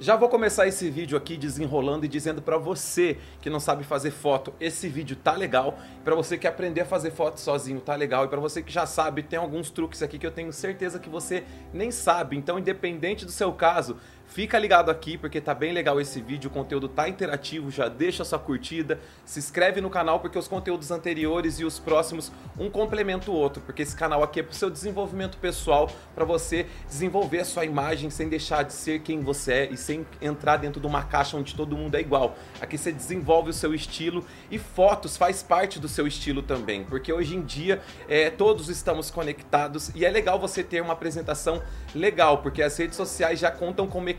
Já vou começar esse vídeo aqui desenrolando e dizendo para você que não sabe fazer foto, esse vídeo tá legal. Para você que aprender a fazer foto sozinho tá legal. E para você que já sabe, tem alguns truques aqui que eu tenho certeza que você nem sabe. Então, independente do seu caso, Fica ligado aqui porque tá bem legal esse vídeo, o conteúdo tá interativo, já deixa sua curtida, se inscreve no canal porque os conteúdos anteriores e os próximos um complementa o outro, porque esse canal aqui é pro seu desenvolvimento pessoal, para você desenvolver a sua imagem sem deixar de ser quem você é e sem entrar dentro de uma caixa onde todo mundo é igual. Aqui você desenvolve o seu estilo e fotos faz parte do seu estilo também, porque hoje em dia é, todos estamos conectados e é legal você ter uma apresentação legal, porque as redes sociais já contam com mecanismos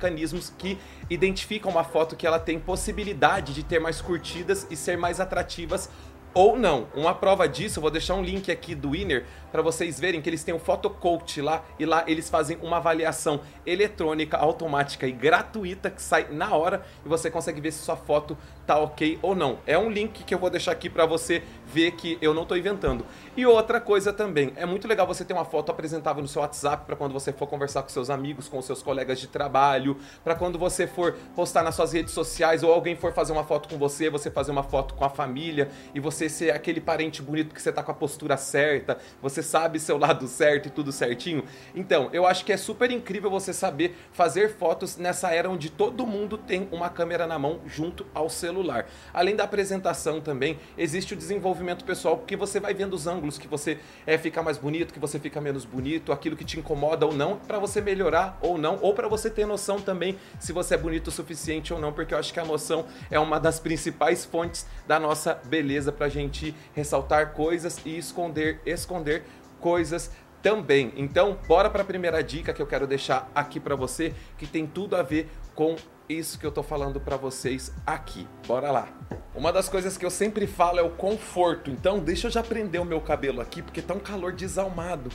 que identificam uma foto que ela tem possibilidade de ter mais curtidas e ser mais atrativas ou não. Uma prova disso, vou deixar um link aqui do Winner para vocês verem que eles têm o Photo Coach lá e lá eles fazem uma avaliação eletrônica, automática e gratuita que sai na hora e você consegue ver se sua foto tá ok ou não. É um link que eu vou deixar aqui para você ver que eu não estou inventando. E outra coisa também, é muito legal você ter uma foto apresentável no seu WhatsApp para quando você for conversar com seus amigos, com seus colegas de trabalho, para quando você for postar nas suas redes sociais ou alguém for fazer uma foto com você, você fazer uma foto com a família e você ser aquele parente bonito que você tá com a postura certa, você você sabe seu lado certo e tudo certinho. Então, eu acho que é super incrível você saber fazer fotos nessa era onde todo mundo tem uma câmera na mão junto ao celular. Além da apresentação também, existe o desenvolvimento pessoal, porque você vai vendo os ângulos que você é, fica mais bonito, que você fica menos bonito, aquilo que te incomoda ou não, para você melhorar ou não, ou para você ter noção também se você é bonito o suficiente ou não, porque eu acho que a noção é uma das principais fontes da nossa beleza pra gente ressaltar coisas e esconder, esconder coisas também. Então, bora para a primeira dica que eu quero deixar aqui para você, que tem tudo a ver com isso que eu tô falando para vocês aqui. Bora lá. Uma das coisas que eu sempre falo é o conforto. Então, deixa eu já prender o meu cabelo aqui, porque tá um calor desalmado.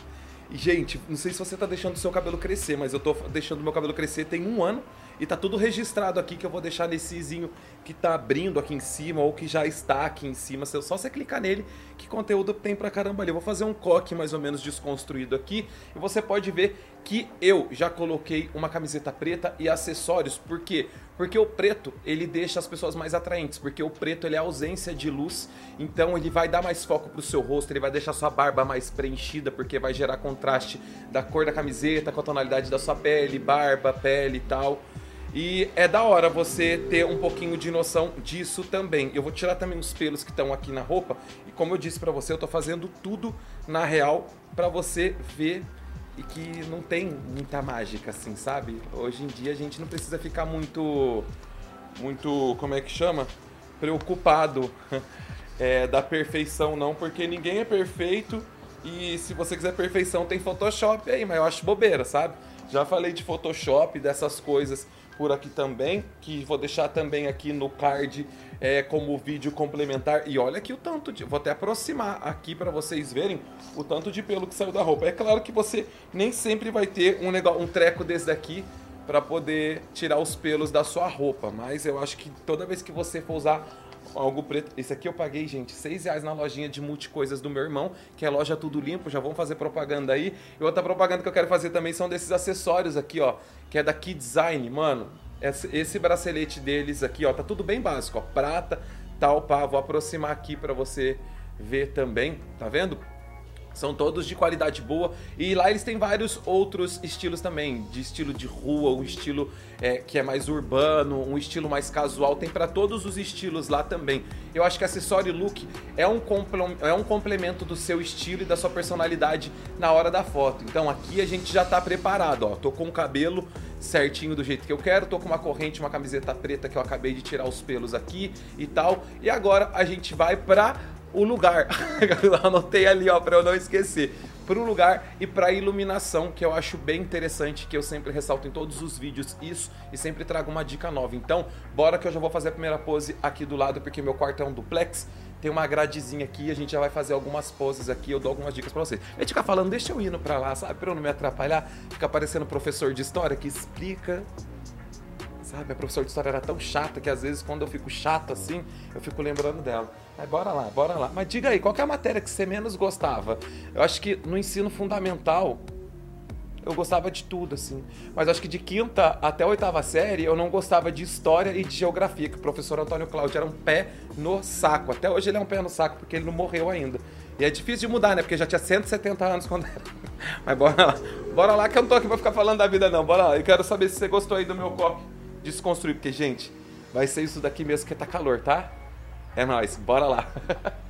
E, gente, não sei se você tá deixando o seu cabelo crescer, mas eu tô deixando o meu cabelo crescer tem um ano e tá tudo registrado aqui que eu vou deixar nesse izinho que tá abrindo aqui em cima ou que já está aqui em cima. Só você clicar nele, que conteúdo tem pra caramba ali. Eu vou fazer um coque mais ou menos desconstruído aqui e você pode ver que eu já coloquei uma camiseta preta e acessórios. Por quê? Porque o preto, ele deixa as pessoas mais atraentes, porque o preto ele é ausência de luz, então ele vai dar mais foco pro seu rosto, ele vai deixar sua barba mais preenchida, porque vai gerar contraste da cor da camiseta com a tonalidade da sua pele, barba, pele e tal. E é da hora você ter um pouquinho de noção disso também. Eu vou tirar também os pelos que estão aqui na roupa. E como eu disse para você, eu tô fazendo tudo na real para você ver e que não tem muita mágica assim, sabe? Hoje em dia a gente não precisa ficar muito muito, como é que chama? Preocupado é, da perfeição não, porque ninguém é perfeito e se você quiser perfeição tem Photoshop aí, mas eu acho bobeira, sabe? Já falei de Photoshop, dessas coisas por aqui também, que vou deixar também aqui no card é, como vídeo complementar. E olha aqui o tanto de. Vou até aproximar aqui para vocês verem o tanto de pelo que saiu da roupa. É claro que você nem sempre vai ter um, negócio, um treco desse daqui para poder tirar os pelos da sua roupa, mas eu acho que toda vez que você for usar algo preto. Esse aqui eu paguei, gente, 6 reais na lojinha de multicoisas do meu irmão, que é loja Tudo Limpo. Já vamos fazer propaganda aí. E outra propaganda que eu quero fazer também são desses acessórios aqui, ó, que é da Key Design. Mano, esse bracelete deles aqui, ó, tá tudo bem básico, ó, prata, tal, pá. Vou aproximar aqui para você ver também, tá vendo? São todos de qualidade boa. E lá eles têm vários outros estilos também. De estilo de rua, um estilo é, que é mais urbano, um estilo mais casual. Tem para todos os estilos lá também. Eu acho que acessório look é um, é um complemento do seu estilo e da sua personalidade na hora da foto. Então aqui a gente já tá preparado, ó. Tô com o cabelo certinho do jeito que eu quero. Tô com uma corrente, uma camiseta preta que eu acabei de tirar os pelos aqui e tal. E agora a gente vai pra o lugar. eu anotei ali, ó, para eu não esquecer. Para o lugar e para iluminação, que eu acho bem interessante, que eu sempre ressalto em todos os vídeos isso e sempre trago uma dica nova. Então, bora que eu já vou fazer a primeira pose aqui do lado, porque meu quarto é um duplex. Tem uma gradezinha aqui, a gente já vai fazer algumas poses aqui, eu dou algumas dicas para vocês. A gente fica falando, deixa eu ir para lá, sabe, para eu não me atrapalhar. Fica parecendo professor de história que explica Sabe, a professora de história era tão chata que às vezes quando eu fico chato assim, eu fico lembrando dela. Mas bora lá, bora lá. Mas diga aí, qual é a matéria que você menos gostava? Eu acho que no ensino fundamental, eu gostava de tudo, assim. Mas acho que de quinta até oitava série eu não gostava de história e de geografia, que o professor Antônio Cláudio era um pé no saco. Até hoje ele é um pé no saco, porque ele não morreu ainda. E é difícil de mudar, né? Porque já tinha 170 anos quando era. Mas bora lá. Bora lá que eu não tô aqui pra ficar falando da vida, não. Bora lá. Eu quero saber se você gostou aí do meu copo desconstruir, porque, gente, vai ser isso daqui mesmo que tá calor, tá? É nóis, bora lá.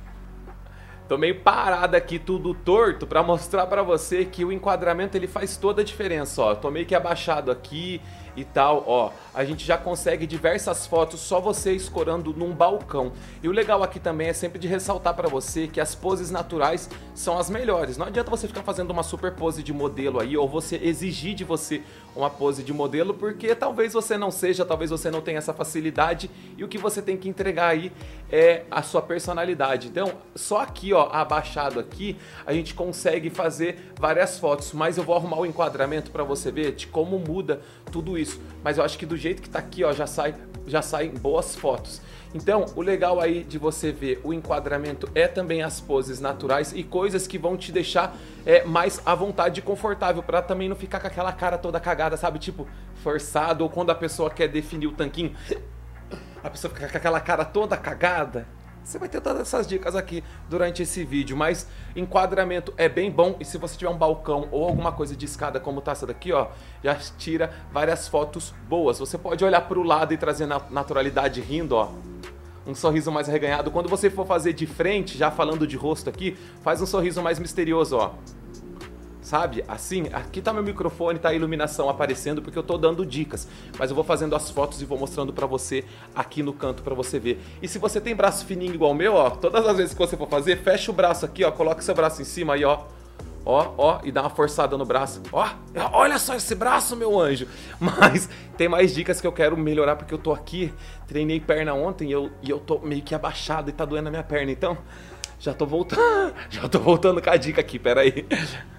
Tô meio parado aqui, tudo torto, para mostrar para você que o enquadramento ele faz toda a diferença, ó. Tô meio que abaixado aqui e tal, ó. A gente já consegue diversas fotos só você escorando num balcão. E o legal aqui também é sempre de ressaltar para você que as poses naturais são as melhores. Não adianta você ficar fazendo uma super pose de modelo aí ou você exigir de você uma pose de modelo porque talvez você não seja, talvez você não tenha essa facilidade e o que você tem que entregar aí é a sua personalidade. Então, só aqui, ó, abaixado aqui, a gente consegue fazer várias fotos, mas eu vou arrumar o enquadramento para você ver de como muda tudo isso. Mas eu acho que do jeito que tá aqui, ó, já sai já saem boas fotos. Então, o legal aí de você ver o enquadramento é também as poses naturais e coisas que vão te deixar é, mais à vontade e confortável para também não ficar com aquela cara toda cagada, sabe? Tipo, forçado ou quando a pessoa quer definir o tanquinho, a pessoa fica com aquela cara toda cagada. Você vai ter todas essas dicas aqui durante esse vídeo, mas enquadramento é bem bom e se você tiver um balcão ou alguma coisa de escada como tá essa daqui, ó, já tira várias fotos boas. Você pode olhar para o lado e trazer naturalidade rindo, ó. Um sorriso mais reganhado. Quando você for fazer de frente, já falando de rosto aqui, faz um sorriso mais misterioso, ó sabe? Assim, aqui tá meu microfone, tá a iluminação aparecendo porque eu tô dando dicas, mas eu vou fazendo as fotos e vou mostrando para você aqui no canto para você ver. E se você tem braço fininho igual o meu, ó, todas as vezes que você for fazer, fecha o braço aqui, ó, coloca seu braço em cima aí, ó. Ó, ó, e dá uma forçada no braço. Ó, olha só esse braço, meu anjo. Mas tem mais dicas que eu quero melhorar porque eu tô aqui, treinei perna ontem e eu, e eu tô meio que abaixado e tá doendo a minha perna. Então, já tô voltando, já tô voltando com a dica aqui, peraí.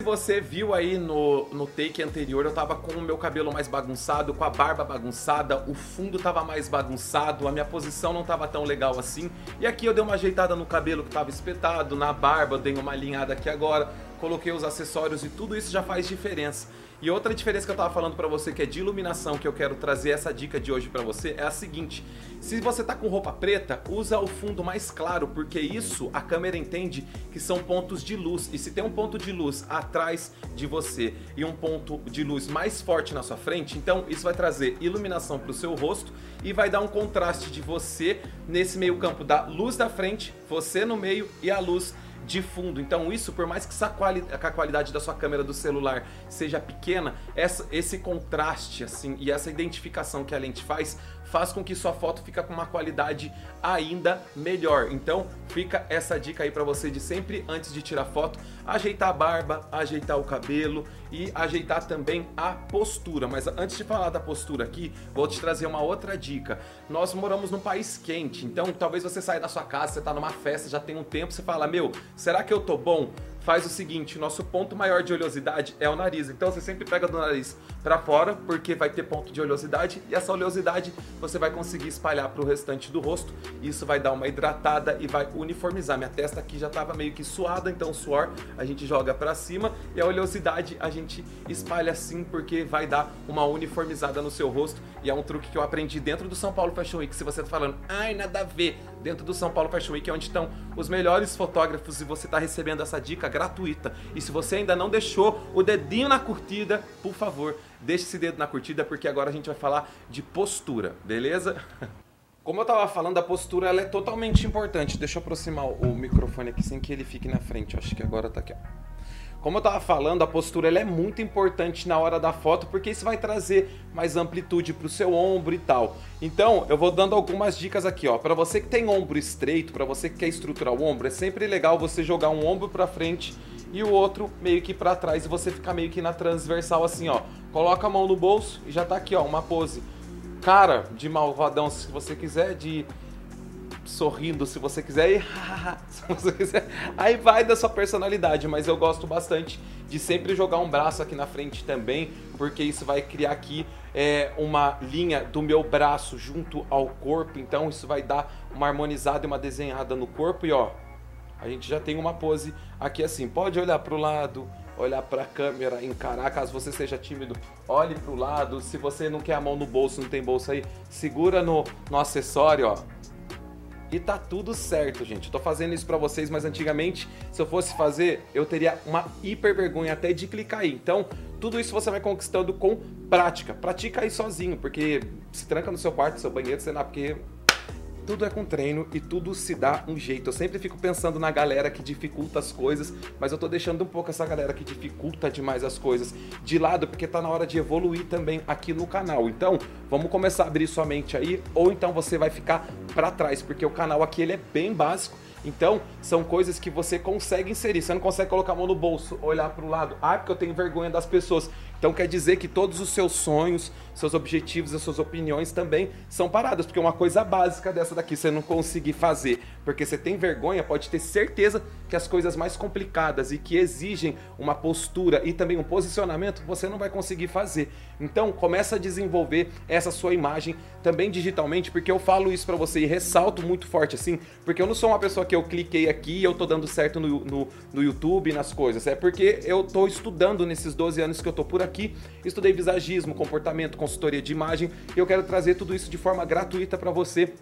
Você viu aí no, no take anterior, eu tava com o meu cabelo mais bagunçado, com a barba bagunçada, o fundo tava mais bagunçado, a minha posição não tava tão legal assim. E aqui eu dei uma ajeitada no cabelo que tava espetado, na barba eu dei uma alinhada aqui agora, coloquei os acessórios e tudo isso já faz diferença. E outra diferença que eu tava falando para você que é de iluminação, que eu quero trazer essa dica de hoje para você, é a seguinte: se você tá com roupa preta, usa o fundo mais claro, porque isso a câmera entende que são pontos de luz. E se tem um ponto de luz atrás de você e um ponto de luz mais forte na sua frente, então isso vai trazer iluminação para o seu rosto e vai dar um contraste de você nesse meio campo da luz da frente, você no meio e a luz de fundo. Então isso, por mais que, quali a qualidade da sua câmera do celular seja pequena, essa, esse contraste assim e essa identificação que a lente faz faz com que sua foto fica com uma qualidade ainda melhor. Então, fica essa dica aí para você de sempre antes de tirar foto, ajeitar a barba, ajeitar o cabelo e ajeitar também a postura. Mas antes de falar da postura aqui, vou te trazer uma outra dica. Nós moramos num país quente, então talvez você saia da sua casa, você tá numa festa, já tem um tempo, você fala: "Meu, será que eu tô bom?" Faz o seguinte, nosso ponto maior de oleosidade é o nariz. Então você sempre pega do nariz para fora, porque vai ter ponto de oleosidade e essa oleosidade você vai conseguir espalhar para o restante do rosto. Isso vai dar uma hidratada e vai uniformizar. Minha testa aqui já estava meio que suada, então o suor a gente joga para cima e a oleosidade a gente espalha assim porque vai dar uma uniformizada no seu rosto. E é um truque que eu aprendi dentro do São Paulo Fashion Week. Se você tá falando, ai, nada a ver, dentro do São Paulo Fashion Week onde estão os melhores fotógrafos e você está recebendo essa dica gratuita. E se você ainda não deixou o dedinho na curtida, por favor, deixe esse dedo na curtida porque agora a gente vai falar de postura, beleza? Como eu estava falando, a postura ela é totalmente importante. Deixa eu aproximar o microfone aqui sem que ele fique na frente. Acho que agora está aqui, ó. Como eu estava falando, a postura ela é muito importante na hora da foto porque isso vai trazer mais amplitude para o seu ombro e tal. Então, eu vou dando algumas dicas aqui, ó. Para você que tem ombro estreito, para você que quer estruturar o ombro, é sempre legal você jogar um ombro para frente e o outro meio que para trás e você ficar meio que na transversal assim, ó. Coloca a mão no bolso e já tá aqui, ó, uma pose cara de malvadão se você quiser, de sorrindo se você quiser e se você quiser. Aí vai da sua personalidade, mas eu gosto bastante de sempre jogar um braço aqui na frente também, porque isso vai criar aqui é, uma linha do meu braço junto ao corpo, então isso vai dar uma harmonizada e uma desenhada no corpo e ó, a gente já tem uma pose aqui assim. Pode olhar para o lado, olhar para a câmera, encarar. Caso você seja tímido, olhe para o lado. Se você não quer a mão no bolso, não tem bolso aí, segura no, no acessório, ó. E tá tudo certo, gente. Eu tô fazendo isso para vocês, mas antigamente, se eu fosse fazer, eu teria uma hiper vergonha até de clicar aí. Então, tudo isso você vai conquistando com prática. Pratica aí sozinho, porque se tranca no seu quarto, no seu banheiro, sei lá, porque tudo é com treino e tudo se dá um jeito. Eu sempre fico pensando na galera que dificulta as coisas, mas eu tô deixando um pouco essa galera que dificulta demais as coisas de lado, porque tá na hora de evoluir também aqui no canal. Então, vamos começar a abrir sua mente aí, ou então você vai ficar para trás, porque o canal aqui ele é bem básico. Então, são coisas que você consegue inserir. Você não consegue colocar a mão no bolso, olhar para o lado. Ah, porque eu tenho vergonha das pessoas. Então quer dizer que todos os seus sonhos, seus objetivos, as suas opiniões também são paradas, porque uma coisa básica dessa daqui você não conseguir fazer, porque você tem vergonha, pode ter certeza que as coisas mais complicadas e que exigem uma postura e também um posicionamento, você não vai conseguir fazer. Então começa a desenvolver essa sua imagem também digitalmente, porque eu falo isso para você e ressalto muito forte assim, porque eu não sou uma pessoa que eu cliquei aqui e eu tô dando certo no, no, no YouTube, nas coisas, é porque eu tô estudando nesses 12 anos que eu tô por aqui, estudei visagismo, comportamento, consultoria de imagem, e eu quero trazer tudo isso de forma gratuita para você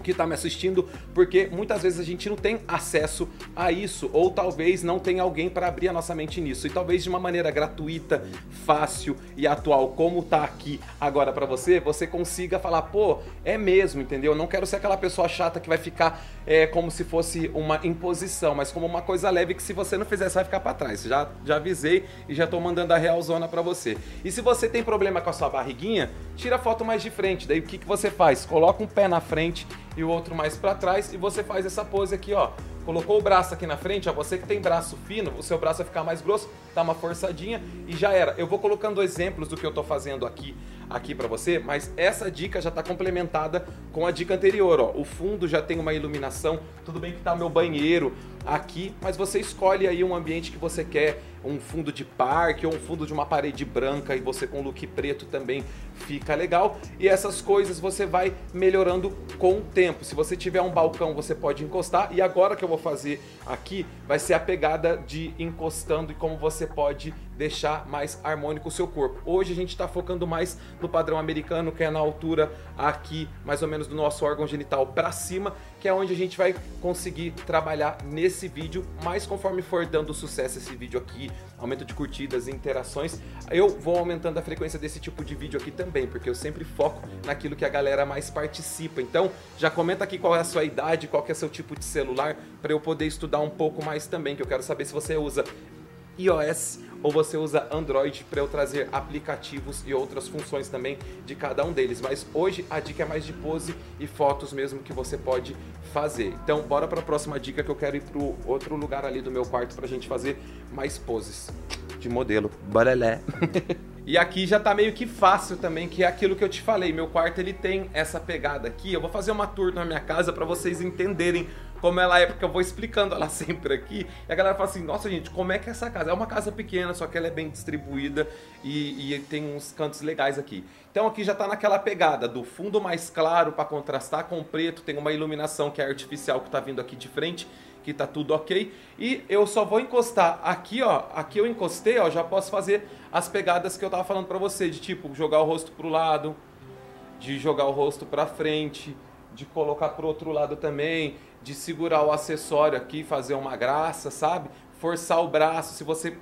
que está me assistindo, porque muitas vezes a gente não tem acesso a isso, ou talvez não tenha alguém para abrir a nossa mente nisso. E talvez de uma maneira gratuita, fácil e atual, como tá aqui agora para você, você consiga falar, pô, é mesmo, entendeu? não quero ser aquela pessoa chata que vai ficar é, como se fosse uma imposição, mas como uma coisa leve que se você não fizer, você vai ficar para trás. Já, já avisei e já tô mandando a real zona para você. E se você tem problema com a sua barriguinha, tira a foto mais de frente. Daí o que, que você faz? Coloca um pé na frente e o outro mais para trás e você faz essa pose aqui, ó. Colocou o braço aqui na frente, ó, você que tem braço fino, o seu braço vai ficar mais grosso, dá uma forçadinha e já era. Eu vou colocando exemplos do que eu tô fazendo aqui aqui para você, mas essa dica já está complementada com a dica anterior, ó. O fundo já tem uma iluminação, tudo bem que tá meu banheiro aqui, mas você escolhe aí um ambiente que você quer, um fundo de parque ou um fundo de uma parede branca e você com look preto também fica legal. E essas coisas você vai melhorando com o tempo. Se você tiver um balcão, você pode encostar. E agora que eu vou fazer aqui, vai ser a pegada de encostando e como você pode deixar mais harmônico o seu corpo. Hoje a gente está focando mais no padrão americano, que é na altura aqui, mais ou menos do nosso órgão genital para cima, que é onde a gente vai conseguir trabalhar nesse vídeo, mas conforme for dando sucesso esse vídeo aqui, aumento de curtidas interações, eu vou aumentando a frequência desse tipo de vídeo aqui também, porque eu sempre foco naquilo que a galera mais participa. Então, já comenta aqui qual é a sua idade, qual é o seu tipo de celular, para eu poder estudar um pouco mais também, que eu quero saber se você usa iOS ou você usa Android para eu trazer aplicativos e outras funções também de cada um deles. Mas hoje a dica é mais de pose e fotos mesmo que você pode fazer. Então, bora para a próxima dica que eu quero ir para outro lugar ali do meu quarto para a gente fazer mais poses de modelo. Baralé. E aqui já tá meio que fácil também, que é aquilo que eu te falei. Meu quarto ele tem essa pegada aqui. Eu vou fazer uma tour na minha casa para vocês entenderem como ela é, porque eu vou explicando ela sempre aqui. E a galera fala assim: nossa, gente, como é que é essa casa? É uma casa pequena, só que ela é bem distribuída e, e tem uns cantos legais aqui. Então aqui já tá naquela pegada do fundo mais claro para contrastar com o preto, tem uma iluminação que é artificial que tá vindo aqui de frente que tá tudo ok. E eu só vou encostar aqui, ó. Aqui eu encostei, ó. Já posso fazer as pegadas que eu tava falando para você, de tipo jogar o rosto pro lado, de jogar o rosto para frente, de colocar pro outro lado também, de segurar o acessório aqui, fazer uma graça, sabe? Forçar o braço, se você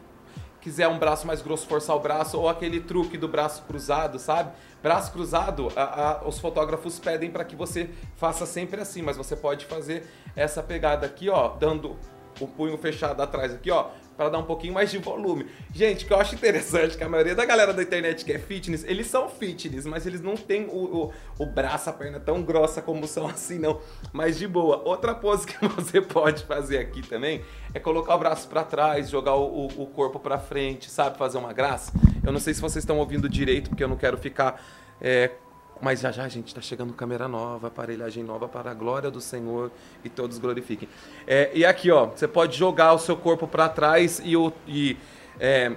quiser um braço mais grosso, forçar o braço, ou aquele truque do braço cruzado, sabe? Braço cruzado, a, a, os fotógrafos pedem para que você faça sempre assim, mas você pode fazer essa pegada aqui, ó, dando o punho fechado atrás aqui, ó, para dar um pouquinho mais de volume. Gente, o que eu acho interessante é que a maioria da galera da internet que é fitness, eles são fitness, mas eles não têm o, o, o braço, a perna tão grossa como são assim, não. Mas de boa. Outra pose que você pode fazer aqui também é colocar o braço para trás, jogar o, o corpo para frente, sabe? Fazer uma graça. Eu não sei se vocês estão ouvindo direito, porque eu não quero ficar é, mas já já a gente está chegando câmera nova, aparelhagem nova para a glória do Senhor e todos glorifiquem. É, e aqui, ó, você pode jogar o seu corpo para trás e, o, e é,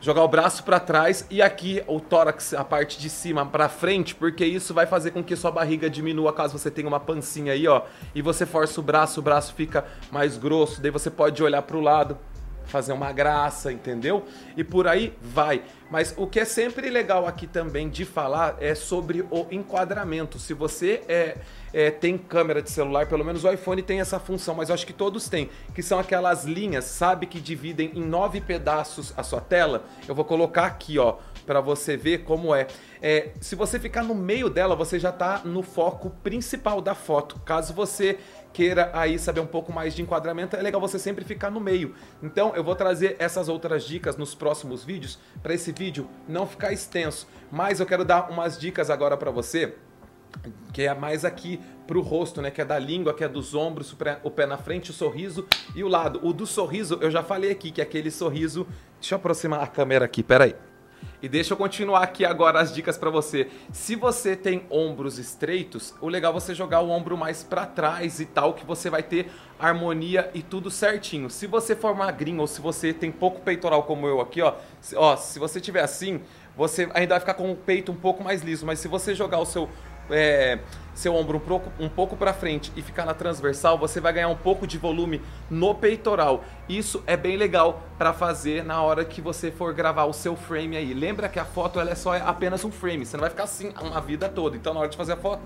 jogar o braço para trás e aqui o tórax, a parte de cima para frente, porque isso vai fazer com que sua barriga diminua caso você tenha uma pancinha aí, ó, e você força o braço, o braço fica mais grosso, daí você pode olhar para o lado fazer uma graça, entendeu? E por aí vai. Mas o que é sempre legal aqui também de falar é sobre o enquadramento. Se você é, é, tem câmera de celular, pelo menos o iPhone tem essa função, mas eu acho que todos têm, que são aquelas linhas, sabe, que dividem em nove pedaços a sua tela. Eu vou colocar aqui, ó, para você ver como é. é. Se você ficar no meio dela, você já está no foco principal da foto. Caso você queira aí saber um pouco mais de enquadramento, é legal você sempre ficar no meio. Então eu vou trazer essas outras dicas nos próximos vídeos, para esse vídeo não ficar extenso. Mas eu quero dar umas dicas agora para você, que é mais aqui pro rosto, né? Que é da língua, que é dos ombros, o pé na frente, o sorriso e o lado. O do sorriso, eu já falei aqui, que é aquele sorriso... Deixa eu aproximar a câmera aqui, peraí. E deixa eu continuar aqui agora as dicas para você. Se você tem ombros estreitos, o legal é você jogar o ombro mais para trás e tal, que você vai ter harmonia e tudo certinho. Se você for magrinho ou se você tem pouco peitoral como eu aqui, ó, ó, se você tiver assim, você ainda vai ficar com o peito um pouco mais liso, mas se você jogar o seu é, seu ombro um pouco, um para frente e ficar na transversal, você vai ganhar um pouco de volume no peitoral. Isso é bem legal para fazer na hora que você for gravar o seu frame aí. Lembra que a foto ela é só apenas um frame, você não vai ficar assim uma vida toda. Então na hora de fazer a foto,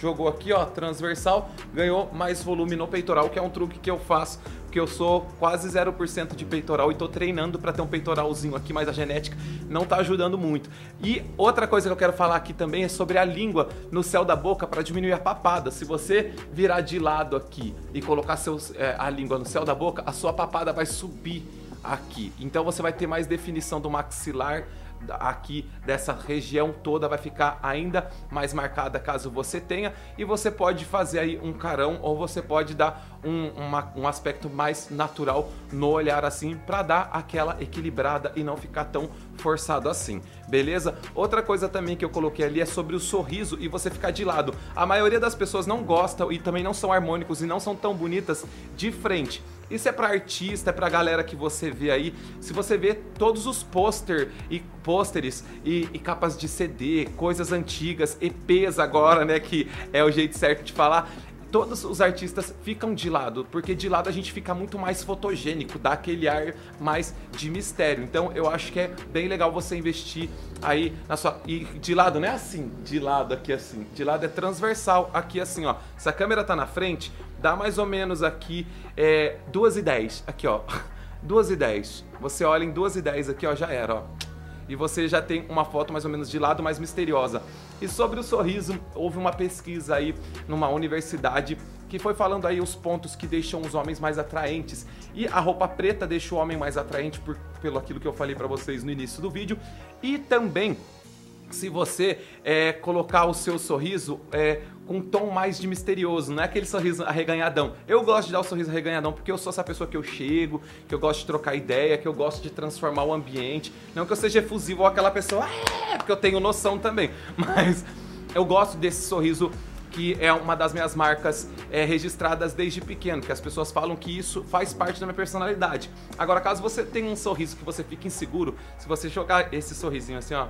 jogou aqui, ó, transversal, ganhou mais volume no peitoral, que é um truque que eu faço porque eu sou quase 0% de peitoral e tô treinando para ter um peitoralzinho aqui, mas a genética não tá ajudando muito. E outra coisa que eu quero falar aqui também é sobre a língua no céu da boca para diminuir a papada. Se você virar de lado aqui e colocar seus, é, a língua no céu da boca, a sua papada vai subir aqui. Então você vai ter mais definição do maxilar aqui dessa região toda vai ficar ainda mais marcada caso você tenha e você pode fazer aí um carão ou você pode dar um, uma, um aspecto mais natural no olhar assim para dar aquela equilibrada e não ficar tão forçado assim, beleza? Outra coisa também que eu coloquei ali é sobre o sorriso e você ficar de lado. A maioria das pessoas não gostam e também não são harmônicos e não são tão bonitas de frente. Isso é para artista, é pra galera que você vê aí. Se você vê todos os pôster e pôsteres e, e, capas de CD, coisas antigas, EPs agora, né, que é o jeito certo de falar, todos os artistas ficam de lado, porque de lado a gente fica muito mais fotogênico, dá aquele ar mais de mistério. Então eu acho que é bem legal você investir aí na sua. E de lado não é assim, de lado aqui assim. De lado é transversal, aqui assim, ó. Se a câmera tá na frente, dá mais ou menos aqui é, 2 e 10. Aqui, ó. 2 e 10. Você olha em 2 e 10 aqui, ó, já era, ó. E você já tem uma foto mais ou menos de lado mais misteriosa. E sobre o sorriso, houve uma pesquisa aí numa universidade que foi falando aí os pontos que deixam os homens mais atraentes. E a roupa preta deixa o homem mais atraente por, pelo aquilo que eu falei para vocês no início do vídeo. E também se você é, colocar o seu sorriso é, com um tom mais de misterioso, não é aquele sorriso arreganhadão. Eu gosto de dar o sorriso arreganhadão porque eu sou essa pessoa que eu chego, que eu gosto de trocar ideia, que eu gosto de transformar o ambiente. Não que eu seja efusivo ou aquela pessoa, ah, porque eu tenho noção também, mas eu gosto desse sorriso que é uma das minhas marcas é, registradas desde pequeno, que as pessoas falam que isso faz parte da minha personalidade. Agora, caso você tenha um sorriso que você fique inseguro, se você jogar esse sorrisinho assim, ó,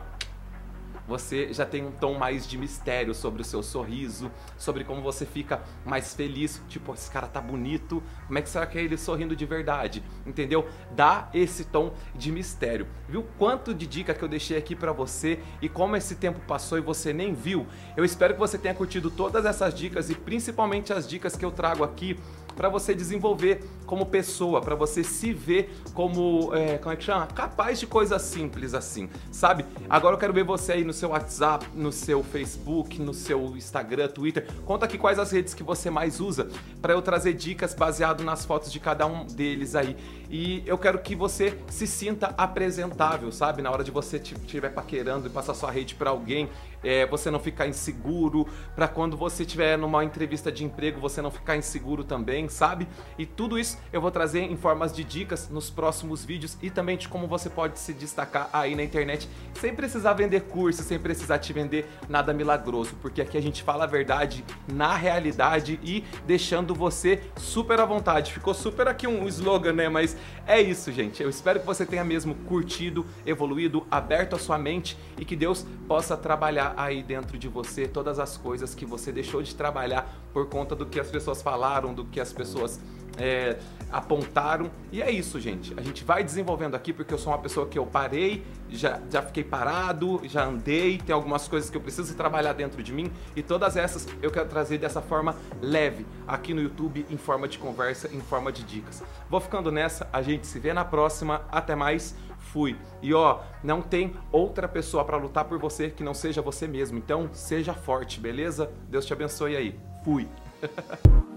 você já tem um tom mais de mistério sobre o seu sorriso, sobre como você fica mais feliz, tipo, esse cara tá bonito, como é que será que é ele sorrindo de verdade? Entendeu? Dá esse tom de mistério. Viu quanto de dica que eu deixei aqui para você e como esse tempo passou e você nem viu? Eu espero que você tenha curtido todas essas dicas e principalmente as dicas que eu trago aqui para você desenvolver como pessoa, para você se ver como, é, como é que chama? Capaz de coisas simples assim, sabe? Agora eu quero ver você aí no seu WhatsApp, no seu Facebook, no seu Instagram, Twitter. Conta aqui quais as redes que você mais usa para eu trazer dicas baseado nas fotos de cada um deles aí. E eu quero que você se sinta apresentável, sabe? Na hora de você estiver paquerando e passar sua rede para alguém, é, você não ficar inseguro, para quando você estiver numa entrevista de emprego, você não ficar inseguro também, sabe? E tudo isso eu vou trazer em formas de dicas nos próximos vídeos e também de como você pode se destacar aí na internet sem precisar vender curso, sem precisar te vender nada milagroso, porque aqui a gente fala a verdade na realidade e deixando você super à vontade. Ficou super aqui um slogan, né? Mas é isso, gente. Eu espero que você tenha mesmo curtido, evoluído, aberto a sua mente e que Deus possa trabalhar aí dentro de você todas as coisas que você deixou de trabalhar por conta do que as pessoas falaram, do que as pessoas é, apontaram. E é isso, gente. A gente vai desenvolvendo aqui porque eu sou uma pessoa que eu parei, já, já fiquei parado, já andei, tem algumas coisas que eu preciso trabalhar dentro de mim e todas essas eu quero trazer dessa forma leve aqui no YouTube, em forma de conversa, em forma de dicas. Vou ficando nessa, a gente se vê na próxima. Até mais. Fui. E ó, não tem outra pessoa para lutar por você que não seja você mesmo. Então, seja forte, beleza? Deus te abençoe aí. Fui.